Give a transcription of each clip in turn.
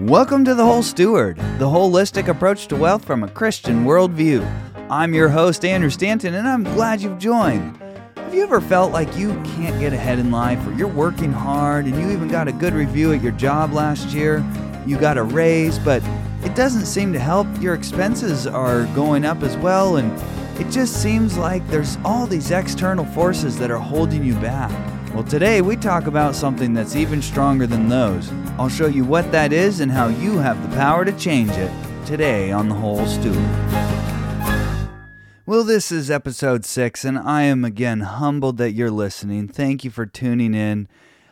Welcome to The Whole Steward, the holistic approach to wealth from a Christian worldview. I'm your host, Andrew Stanton, and I'm glad you've joined. Have you ever felt like you can't get ahead in life, or you're working hard and you even got a good review at your job last year? You got a raise, but it doesn't seem to help. Your expenses are going up as well, and it just seems like there's all these external forces that are holding you back. Well, today we talk about something that's even stronger than those. I'll show you what that is and how you have the power to change it today on The Whole Steward. Well, this is episode six, and I am again humbled that you're listening. Thank you for tuning in.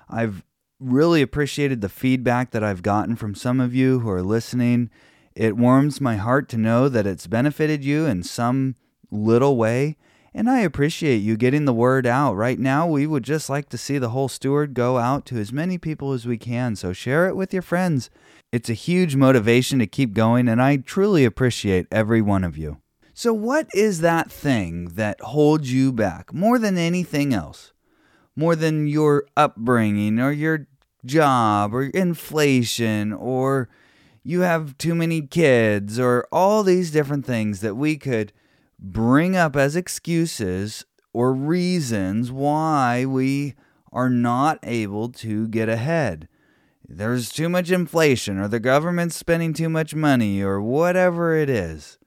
I've really appreciated the feedback that I've gotten from some of you who are listening. It warms my heart to know that it's benefited you in some little way. And I appreciate you getting the word out. Right now, we would just like to see the whole steward go out to as many people as we can. So share it with your friends. It's a huge motivation to keep going, and I truly appreciate every one of you. So, what is that thing that holds you back more than anything else? More than your upbringing or your job or inflation or you have too many kids or all these different things that we could bring up as excuses or reasons why we are not able to get ahead. There's too much inflation, or the government's spending too much money, or whatever it is.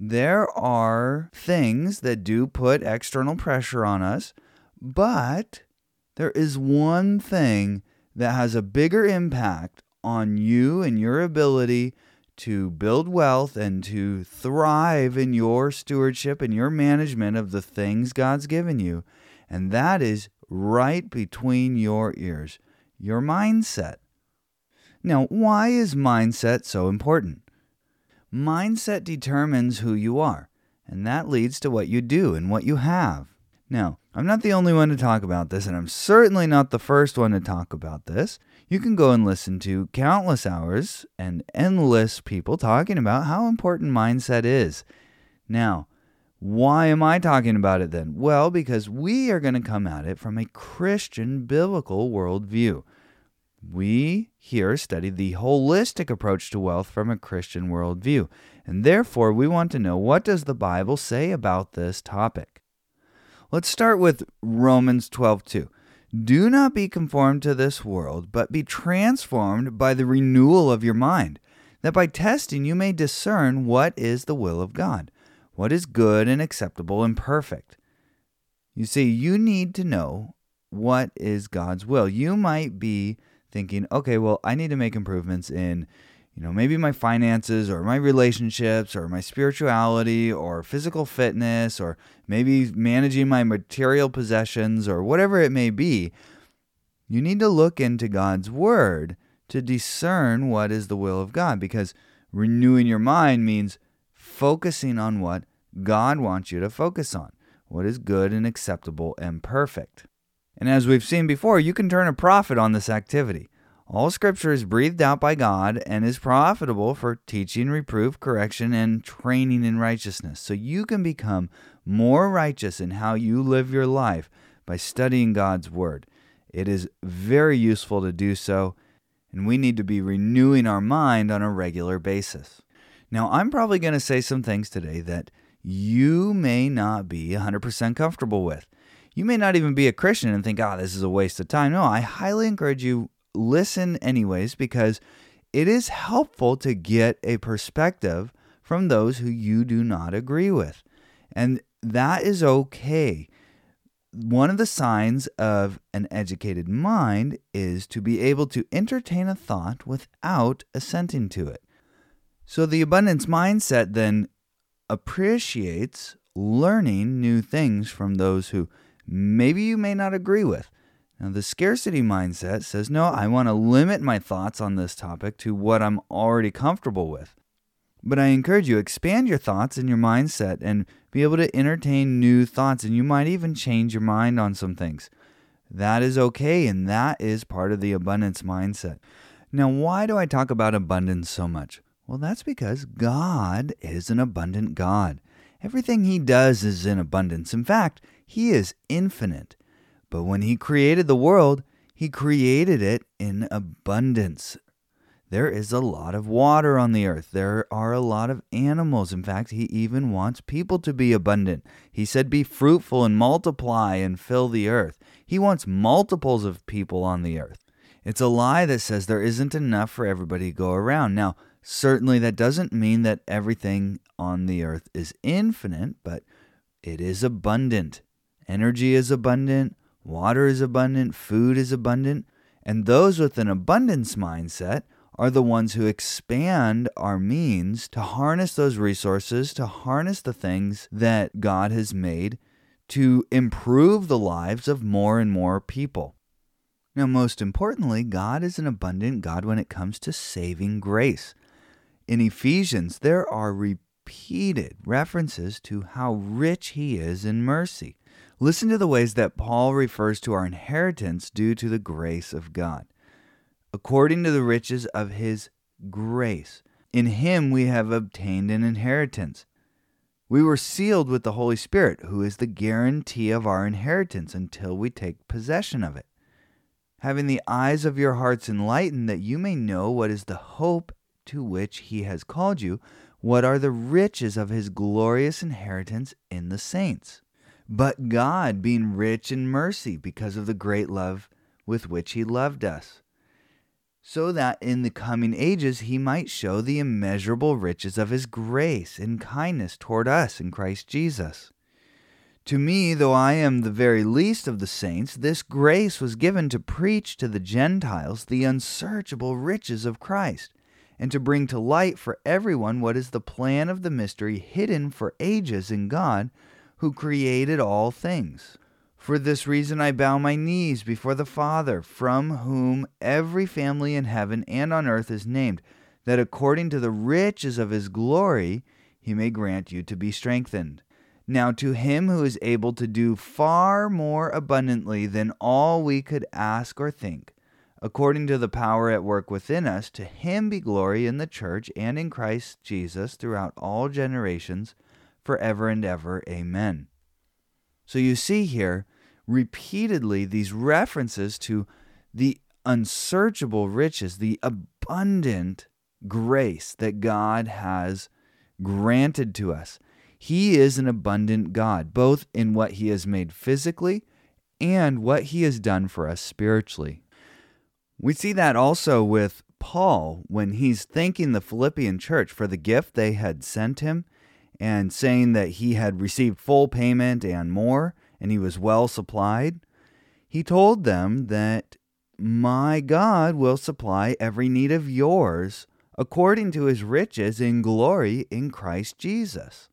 There are things that do put external pressure on us, but there is one thing that has a bigger impact on you and your ability to build wealth and to thrive in your stewardship and your management of the things God's given you. And that is right between your ears, your mindset. Now, why is mindset so important? Mindset determines who you are, and that leads to what you do and what you have. Now, I'm not the only one to talk about this, and I'm certainly not the first one to talk about this. You can go and listen to countless hours and endless people talking about how important mindset is. Now, why am I talking about it then? Well, because we are going to come at it from a Christian biblical worldview. We here study the holistic approach to wealth from a Christian worldview, and therefore we want to know what does the Bible say about this topic. Let's start with Romans 12:2. Do not be conformed to this world, but be transformed by the renewal of your mind, that by testing you may discern what is the will of God, what is good and acceptable and perfect. You see, you need to know what is God's will. You might be thinking, okay, well, I need to make improvements in you know, maybe my finances or my relationships or my spirituality or physical fitness or maybe managing my material possessions or whatever it may be, you need to look into God's word to discern what is the will of God because renewing your mind means focusing on what God wants you to focus on, what is good and acceptable and perfect. And as we've seen before, you can turn a profit on this activity. All scripture is breathed out by God and is profitable for teaching, reproof, correction, and training in righteousness. So you can become more righteous in how you live your life by studying God's Word. It is very useful to do so, and we need to be renewing our mind on a regular basis. Now, I'm probably going to say some things today that you may not be 100% comfortable with. You may not even be a Christian and think, oh, this is a waste of time. No, I highly encourage you listen anyways because it is helpful to get a perspective from those who you do not agree with. And that is okay. One of the signs of an educated mind is to be able to entertain a thought without assenting to it. So the abundance mindset then appreciates learning new things from those who maybe you may not agree with. Now, the scarcity mindset says, no, I want to limit my thoughts on this topic to what I'm already comfortable with. But I encourage you, expand your thoughts and your mindset and be able to entertain new thoughts, and you might even change your mind on some things. That is okay, and that is part of the abundance mindset. Now, why do I talk about abundance so much? Well, that's because God is an abundant God. Everything He does is in abundance. In fact, He is infinite. But when he created the world, he created it in abundance. there is a lot of water on the earth. There are a lot of animals. In fact, he even wants people to be abundant. He said, Be fruitful and multiply and fill the earth. He wants multiples of people on the earth. It's a lie that says there isn't enough for everybody to go around. Now, certainly that doesn't mean that everything on the earth is infinite, but it is abundant. Energy is abundant, water is abundant, food is abundant, and those with an abundance mindset are the ones who expand our means to harness those resources, to harness the things that God has made to improve the lives of more and more people. Now, most importantly, God is an abundant God when it comes to saving grace. In Ephesians, there are repeated references to how rich He is in mercy. Listen to the ways that Paul refers to our inheritance due to the grace of God according to the riches of his grace. In him we have obtained an inheritance. We were sealed with the Holy Spirit, who is the guarantee of our inheritance until we take possession of it. Having the eyes of your hearts enlightened, that you may know what is the hope to which he has called you, what are the riches of his glorious inheritance in the saints. But God, being rich in mercy, because of the great love with which he loved us, so that in the coming ages he might show the immeasurable riches of his grace and kindness toward us in Christ Jesus. To me, though I am the very least of the saints, this grace was given to preach to the Gentiles the unsearchable riches of Christ, and to bring to light for everyone what is the plan of the mystery hidden for ages in God, who created all things for this reason I bow my knees before the Father, from whom every family in heaven and on earth is named, that according to the riches of his glory he may grant you to be strengthened. Now to him who is able to do far more abundantly than all we could ask or think, according to the power at work within us, to him be glory in the church and in Christ Jesus throughout all generations, forever and ever. Amen. So you see here, repeatedly these references to the unsearchable riches, the abundant grace that God has granted to us. He is an abundant God, both in what He has made physically and what He has done for us spiritually. We see that also with Paul when he's thanking the Philippian church for the gift they had sent him and saying that he had received full payment and more and he was well supplied, he told them that my God will supply every need of yours according to his riches in glory in Christ Jesus.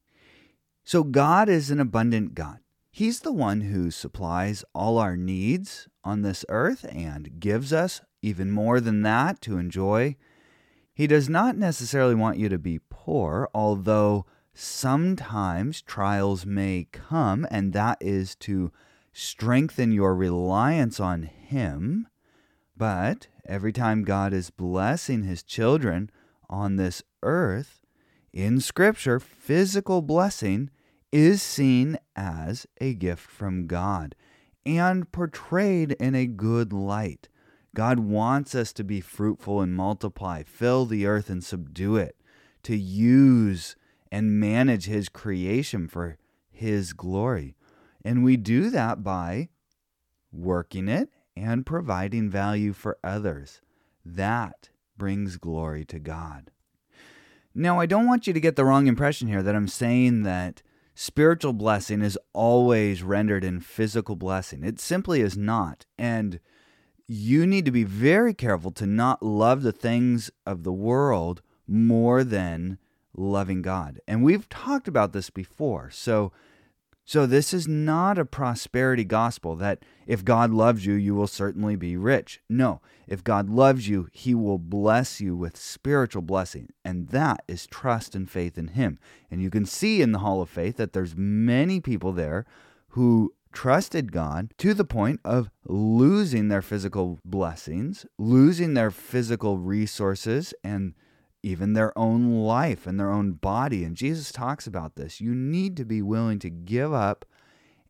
So God is an abundant God. He's the one who supplies all our needs on this earth and gives us even more than that to enjoy. He does not necessarily want you to be poor, although sometimes trials may come, and that is to strengthen your reliance on Him. But every time God is blessing His children on this earth, in Scripture, physical blessing is seen as a gift from God and portrayed in a good light. God wants us to be fruitful and multiply, fill the earth and subdue it, to use and manage His creation for His glory. And we do that by working it and providing value for others. That brings glory to God. Now, I don't want you to get the wrong impression here that I'm saying that spiritual blessing is always rendered in physical blessing. It simply is not. And you need to be very careful to not love the things of the world more than loving God. And we've talked about this before. So so this is not a prosperity gospel that if God loves you, you will certainly be rich. No, if God loves you, he will bless you with spiritual blessing, and that is trust and faith in him. And you can see in the hall of faith that there's many people there who trusted God to the point of losing their physical blessings, losing their physical resources and even their own life and their own body. And Jesus talks about this. You need to be willing to give up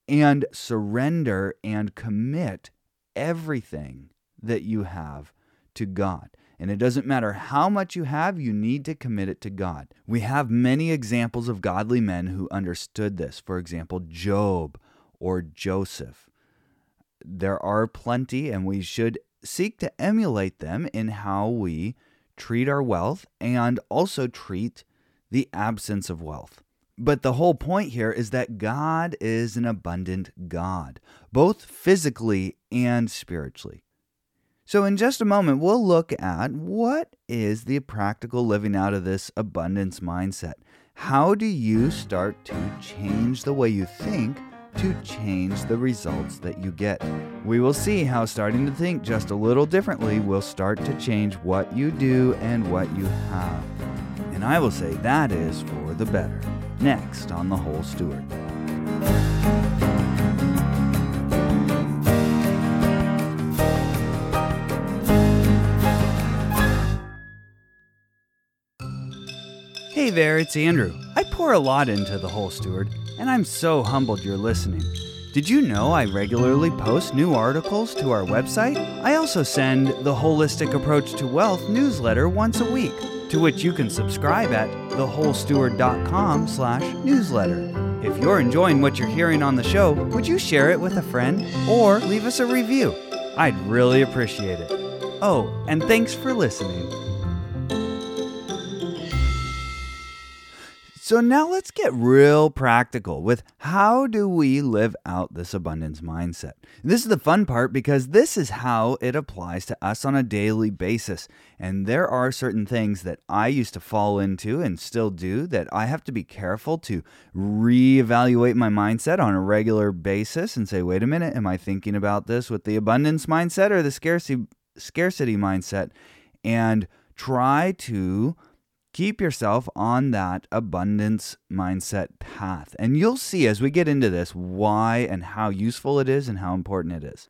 and surrender and commit everything that you have to God. And it doesn't matter how much you have, you need to commit it to God. We have many examples of godly men who understood this. For example, Job or Joseph. There are plenty, and we should seek to emulate them in how we treat our wealth and also treat the absence of wealth. But the whole point here is that God is an abundant God, both physically and spiritually. So, in just a moment, we'll look at what is the practical living out of this abundance mindset. How do you start to change the way you think to change the results that you get? We will see how starting to think just a little differently will start to change what you do and what you have. And I will say that is for the better. Next on The Whole Steward. Hey there, it's Andrew. Pour a lot into The Whole Steward, and I'm so humbled you're listening. Did you know I regularly post new articles to our website? I also send the Holistic Approach to Wealth newsletter once a week, to which you can subscribe at thewholesteward.com slash newsletter. If you're enjoying what you're hearing on the show, would you share it with a friend or leave us a review? I'd really appreciate it. Oh, and thanks for listening. So now let's get real practical with how do we live out this abundance mindset. This is the fun part because this is how it applies to us on a daily basis. And there are certain things that I used to fall into and still do that I have to be careful to reevaluate my mindset on a regular basis and say, wait a minute, am I thinking about this with the abundance mindset or the scarcity scarcity mindset? And try to keep yourself on that abundance mindset path. And you'll see as we get into this why and how useful it is and how important it is.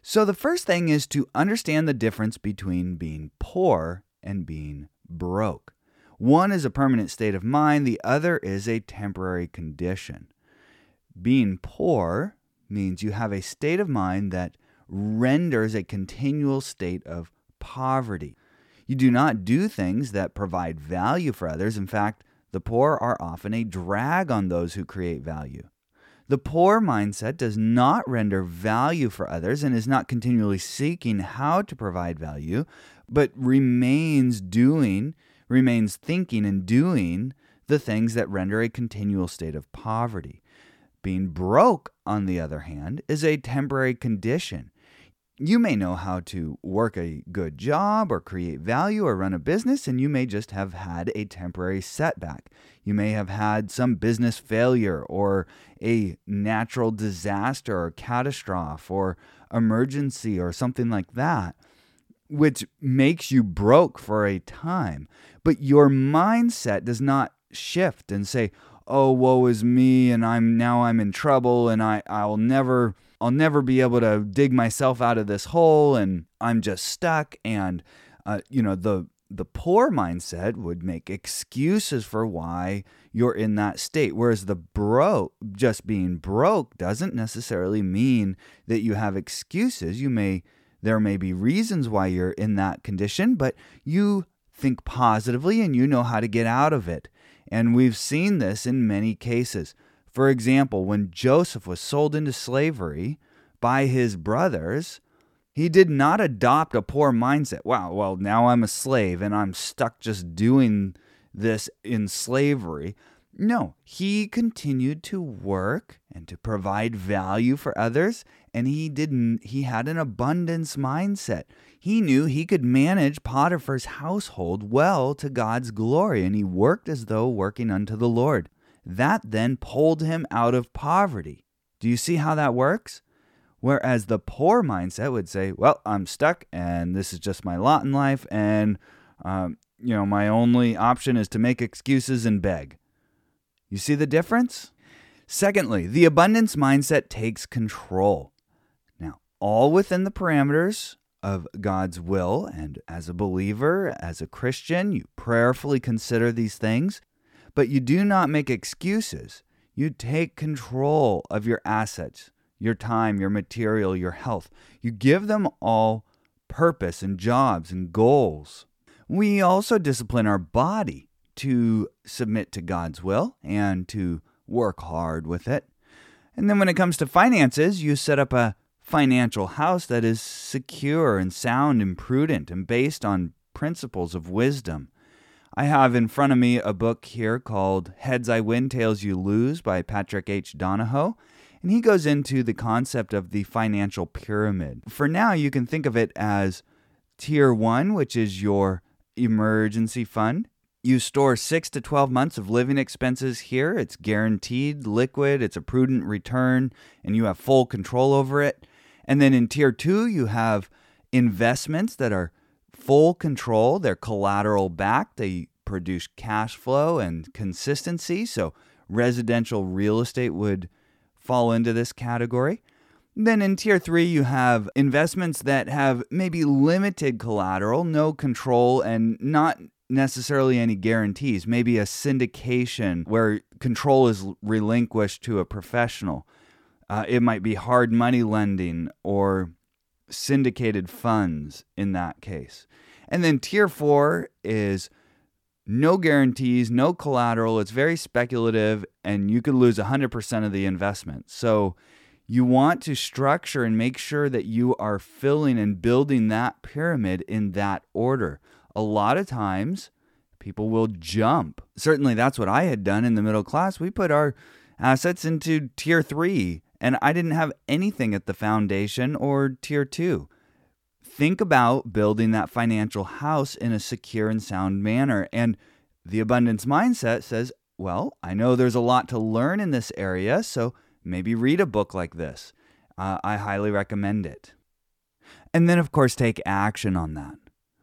So, the first thing is to understand the difference between being poor and being broke. One is a permanent state of mind, the other is a temporary condition. Being poor means you have a state of mind that renders a continual state of poverty. You do not do things that provide value for others. In fact, the poor are often a drag on those who create value. The poor mindset does not render value for others and is not continually seeking how to provide value, but remains doing, remains thinking and doing the things that render a continual state of poverty. Being broke, on the other hand, is a temporary condition. You may know how to work a good job or create value or run a business, and you may just have had a temporary setback. You may have had some business failure or a natural disaster or catastrophe or emergency or something like that, which makes you broke for a time. But your mindset does not shift and say, oh, woe is me, and I'm now I'm in trouble, and I, I'll never I'll never be able to dig myself out of this hole and I'm just stuck. And, uh, you know, the, the poor mindset would make excuses for why you're in that state. Whereas the broke, just being broke doesn't necessarily mean that you have excuses. You may, there may be reasons why you're in that condition, but you think positively and you know how to get out of it. And we've seen this in many cases. For example, when Joseph was sold into slavery by his brothers, he did not adopt a poor mindset. Wow, well, now I'm a slave and I'm stuck just doing this in slavery. No, he continued to work and to provide value for others, and he didn't he had an abundance mindset. He knew he could manage Potiphar's household well to God's glory, and he worked as though working unto the Lord. That then pulled him out of poverty. Do you see how that works? Whereas the poor mindset would say, well, I'm stuck and this is just my lot in life. And, um, you know, my only option is to make excuses and beg. You see the difference? Secondly, the abundance mindset takes control. Now, all within the parameters of God's will. And as a believer, as a Christian, you prayerfully consider these things. But you do not make excuses. You take control of your assets, your time, your material, your health. You give them all purpose and jobs and goals. We also discipline our body to submit to God's will and to work hard with it. And then when it comes to finances, you set up a financial house that is secure and sound and prudent and based on principles of wisdom. I have in front of me a book here called Heads I Win, Tails You Lose by Patrick H. Donohoe. And he goes into the concept of the financial pyramid. For now, you can think of it as tier one, which is your emergency fund. You store six to 12 months of living expenses here. It's guaranteed, liquid, it's a prudent return, and you have full control over it. And then in tier two, you have investments that are full control. They're collateral backed, they produce cash flow and consistency. So residential real estate would fall into this category. Then in tier three, you have investments that have maybe limited collateral, no control, and not necessarily any guarantees. Maybe a syndication where control is relinquished to a professional. Uh, it might be hard money lending or syndicated funds in that case. And then tier four is no guarantees, no collateral. It's very speculative, and you could lose 100% of the investment. So you want to structure and make sure that you are filling and building that pyramid in that order. A lot of times, people will jump. Certainly, that's what I had done in the middle class. We put our assets into tier three, and I didn't have anything at the foundation or tier two think about building that financial house in a secure and sound manner. And the abundance mindset says, well, I know there's a lot to learn in this area, so maybe read a book like this. Uh, I highly recommend it. And then, of course, take action on that.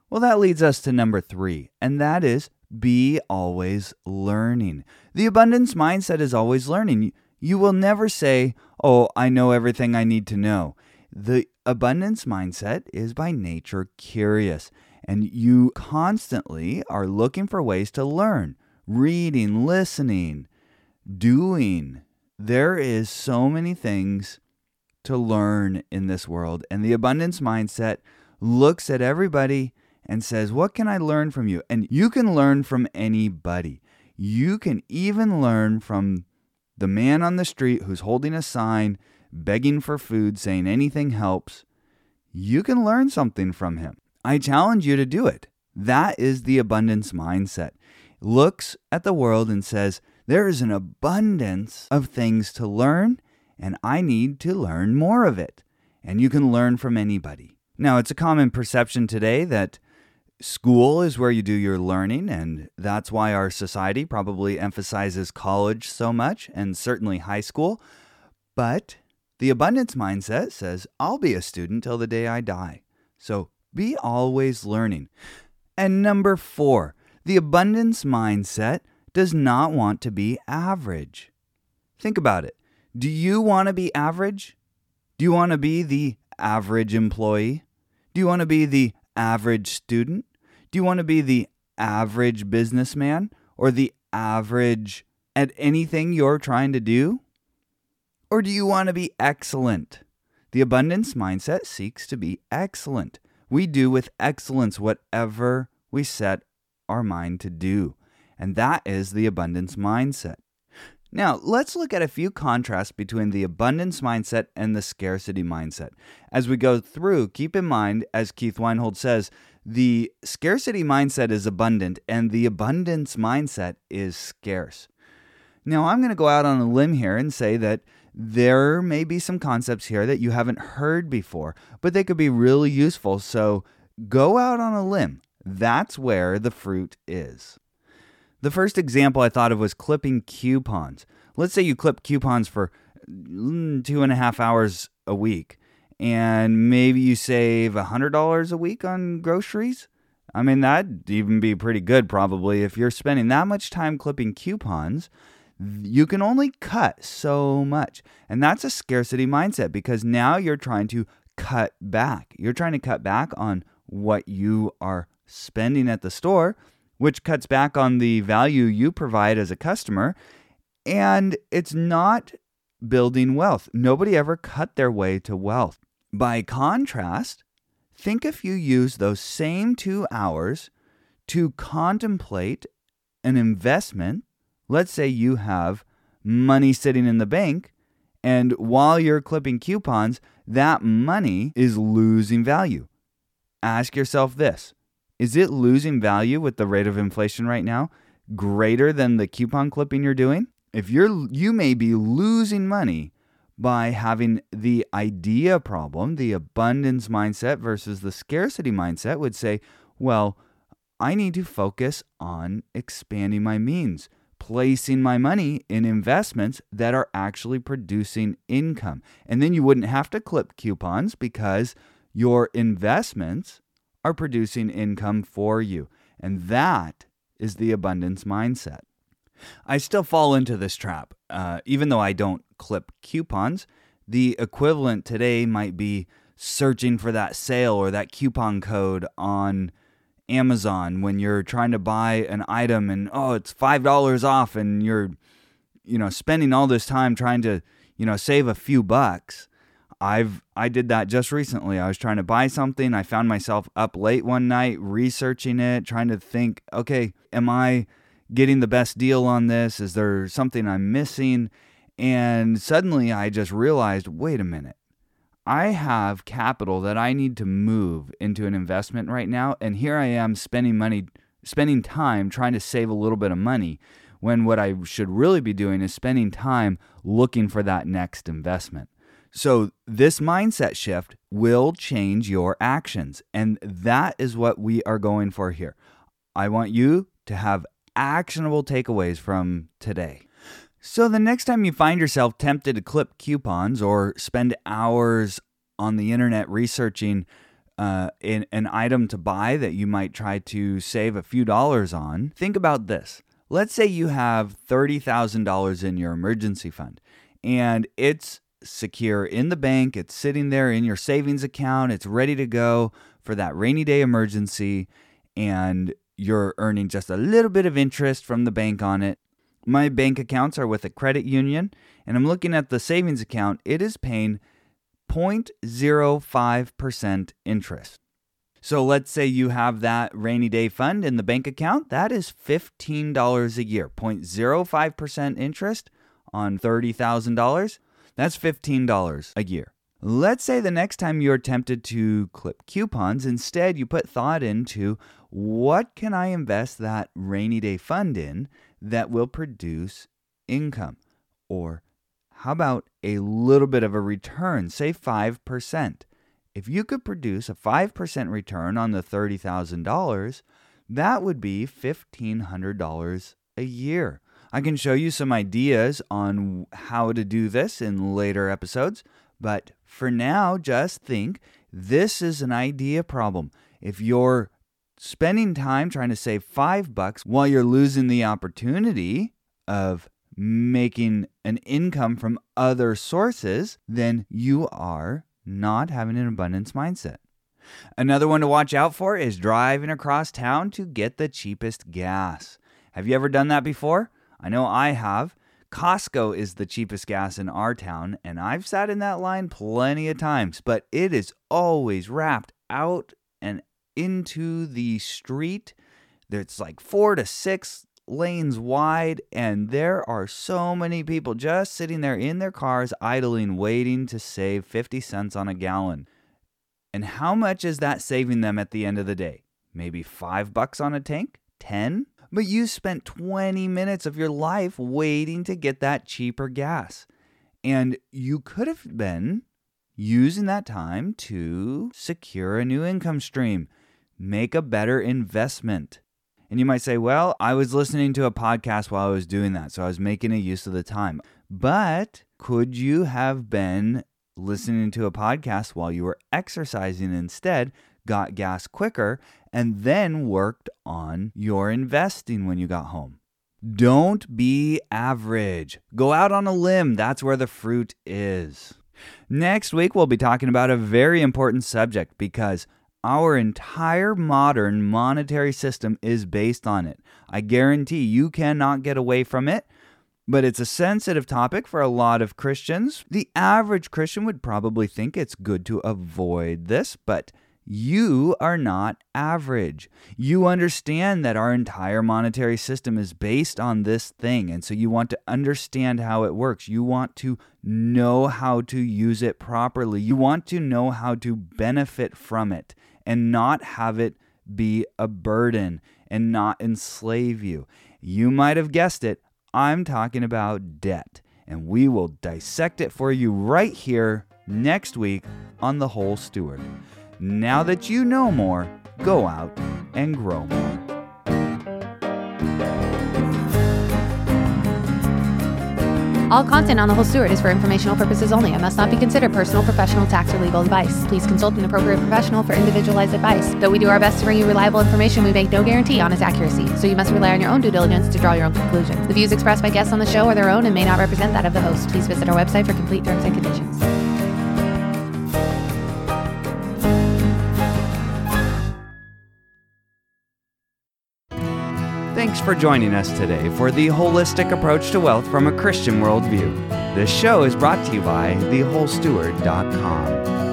Well, that leads us to number three, and that is be always learning. The abundance mindset is always learning. You will never say, Oh, I know everything I need to know. The abundance mindset is by nature curious, and you constantly are looking for ways to learn, reading, listening, doing. There is so many things to learn in this world, and the abundance mindset looks at everybody and says, What can I learn from you? And you can learn from anybody. You can even learn from the man on the street who's holding a sign begging for food, saying anything helps, you can learn something from him. I challenge you to do it. That is the abundance mindset. Looks at the world and says, There is an abundance of things to learn, and I need to learn more of it. And you can learn from anybody. Now, it's a common perception today that school is where you do your learning, and that's why our society probably emphasizes college so much, and certainly high school. But the abundance mindset says, I'll be a student till the day I die. So be always learning. And number four, the abundance mindset does not want to be average. Think about it. Do you want to be average? Do you want to be the average employee? Do you want to be the average student? Do you want to be the average businessman or the average at anything you're trying to do? Or do you want to be excellent? The abundance mindset seeks to be excellent. We do with excellence whatever we set our mind to do. And that is the abundance mindset. Now, let's look at a few contrasts between the abundance mindset and the scarcity mindset. As we go through, keep in mind, as Keith Weinhold says, the scarcity mindset is abundant and the abundance mindset is scarce. Now, I'm going to go out on a limb here and say that there may be some concepts here that you haven't heard before, but they could be really useful. So go out on a limb. That's where the fruit is. The first example I thought of was clipping coupons. Let's say you clip coupons for mm, two and a half hours a week, and maybe you save $100 a week on groceries. I mean, that'd even be pretty good, probably. If you're spending that much time clipping coupons, you can only cut so much. And that's a scarcity mindset because now you're trying to cut back. You're trying to cut back on what you are spending at the store, which cuts back on the value you provide as a customer. And it's not building wealth. Nobody ever cut their way to wealth. By contrast, think if you use those same two hours to contemplate an investment. Let's say you have money sitting in the bank, and while you're clipping coupons, that money is losing value. Ask yourself this Is it losing value with the rate of inflation right now greater than the coupon clipping you're doing? If you're you may be losing money by having the idea problem, the abundance mindset versus the scarcity mindset would say, well, I need to focus on expanding my means, placing my money in investments that are actually producing income. And then you wouldn't have to clip coupons because your investments are producing income for you. And that is the abundance mindset. I still fall into this trap. Uh, even though I don't clip coupons, the equivalent today might be searching for that sale or that coupon code on Amazon when you're trying to buy an item and oh it's five dollars off and you're you know spending all this time trying to you know save a few bucks. I've I did that just recently. I was trying to buy something. I found myself up late one night researching it, trying to think, okay, am I getting the best deal on this? Is there something I'm missing? And suddenly I just realized, wait a minute. I have capital that I need to move into an investment right now, and here I am spending money, spending time trying to save a little bit of money when what I should really be doing is spending time looking for that next investment. So, this mindset shift will change your actions, and that is what we are going for here. I want you to have actionable takeaways from today. So, the next time you find yourself tempted to clip coupons or spend hours on the internet researching uh, in, an item to buy that you might try to save a few dollars on, think about this. Let's say you have $30,000 in your emergency fund and it's secure in the bank, it's sitting there in your savings account, it's ready to go for that rainy day emergency, and you're earning just a little bit of interest from the bank on it. My bank accounts are with a credit union, and I'm looking at the savings account. It is paying 0.05% interest. So let's say you have that rainy day fund in the bank account. That is $15 a year. 0.05% interest on $30,000. That's $15 a year. Let's say the next time you're tempted to clip coupons, instead you put thought into what can I invest that rainy day fund in that will produce income? Or how about a little bit of a return, say 5%? If you could produce a 5% return on the $30,000, that would be $1,500 a year. I can show you some ideas on how to do this in later episodes, but for now, just think this is an idea problem. If you're spending time trying to save five bucks while you're losing the opportunity of making an income from other sources, then you are not having an abundance mindset. Another one to watch out for is driving across town to get the cheapest gas. Have you ever done that before? I know I have. Costco is the cheapest gas in our town, and I've sat in that line plenty of times, but it is always wrapped out and into the street. It's like four to six lanes wide, and there are so many people just sitting there in their cars, idling, waiting to save 50 cents on a gallon. And how much is that saving them at the end of the day? Maybe five bucks on a tank? 10? But you spent 20 minutes of your life waiting to get that cheaper gas. And you could have been using that time to secure a new income stream, make a better investment. And you might say, well, I was listening to a podcast while I was doing that, so I was making a use of the time. But could you have been listening to a podcast while you were exercising instead, got gas quicker, and then worked on your investing when you got home? Don't be average. Go out on a limb. That's where the fruit is. Next week, we'll be talking about a very important subject because our entire modern monetary system is based on it. I guarantee you cannot get away from it, but it's a sensitive topic for a lot of Christians. The average Christian would probably think it's good to avoid this, but You are not average. You understand that our entire monetary system is based on this thing. And so you want to understand how it works. You want to know how to use it properly. You want to know how to benefit from it and not have it be a burden and not enslave you. You might have guessed it. I'm talking about debt. And we will dissect it for you right here next week on The Whole Steward. Now that you know more, go out and grow more. All content on The Whole Steward is for informational purposes only and must not be considered personal, professional, tax, or legal advice. Please consult an appropriate professional for individualized advice. Though we do our best to bring you reliable information, we make no guarantee on its accuracy, so you must rely on your own due diligence to draw your own conclusions. The views expressed by guests on the show are their own and may not represent that of the host. Please visit our website for complete terms and conditions. For joining us today for the holistic approach to wealth from a Christian worldview. This show is brought to you by thewholesteward.com.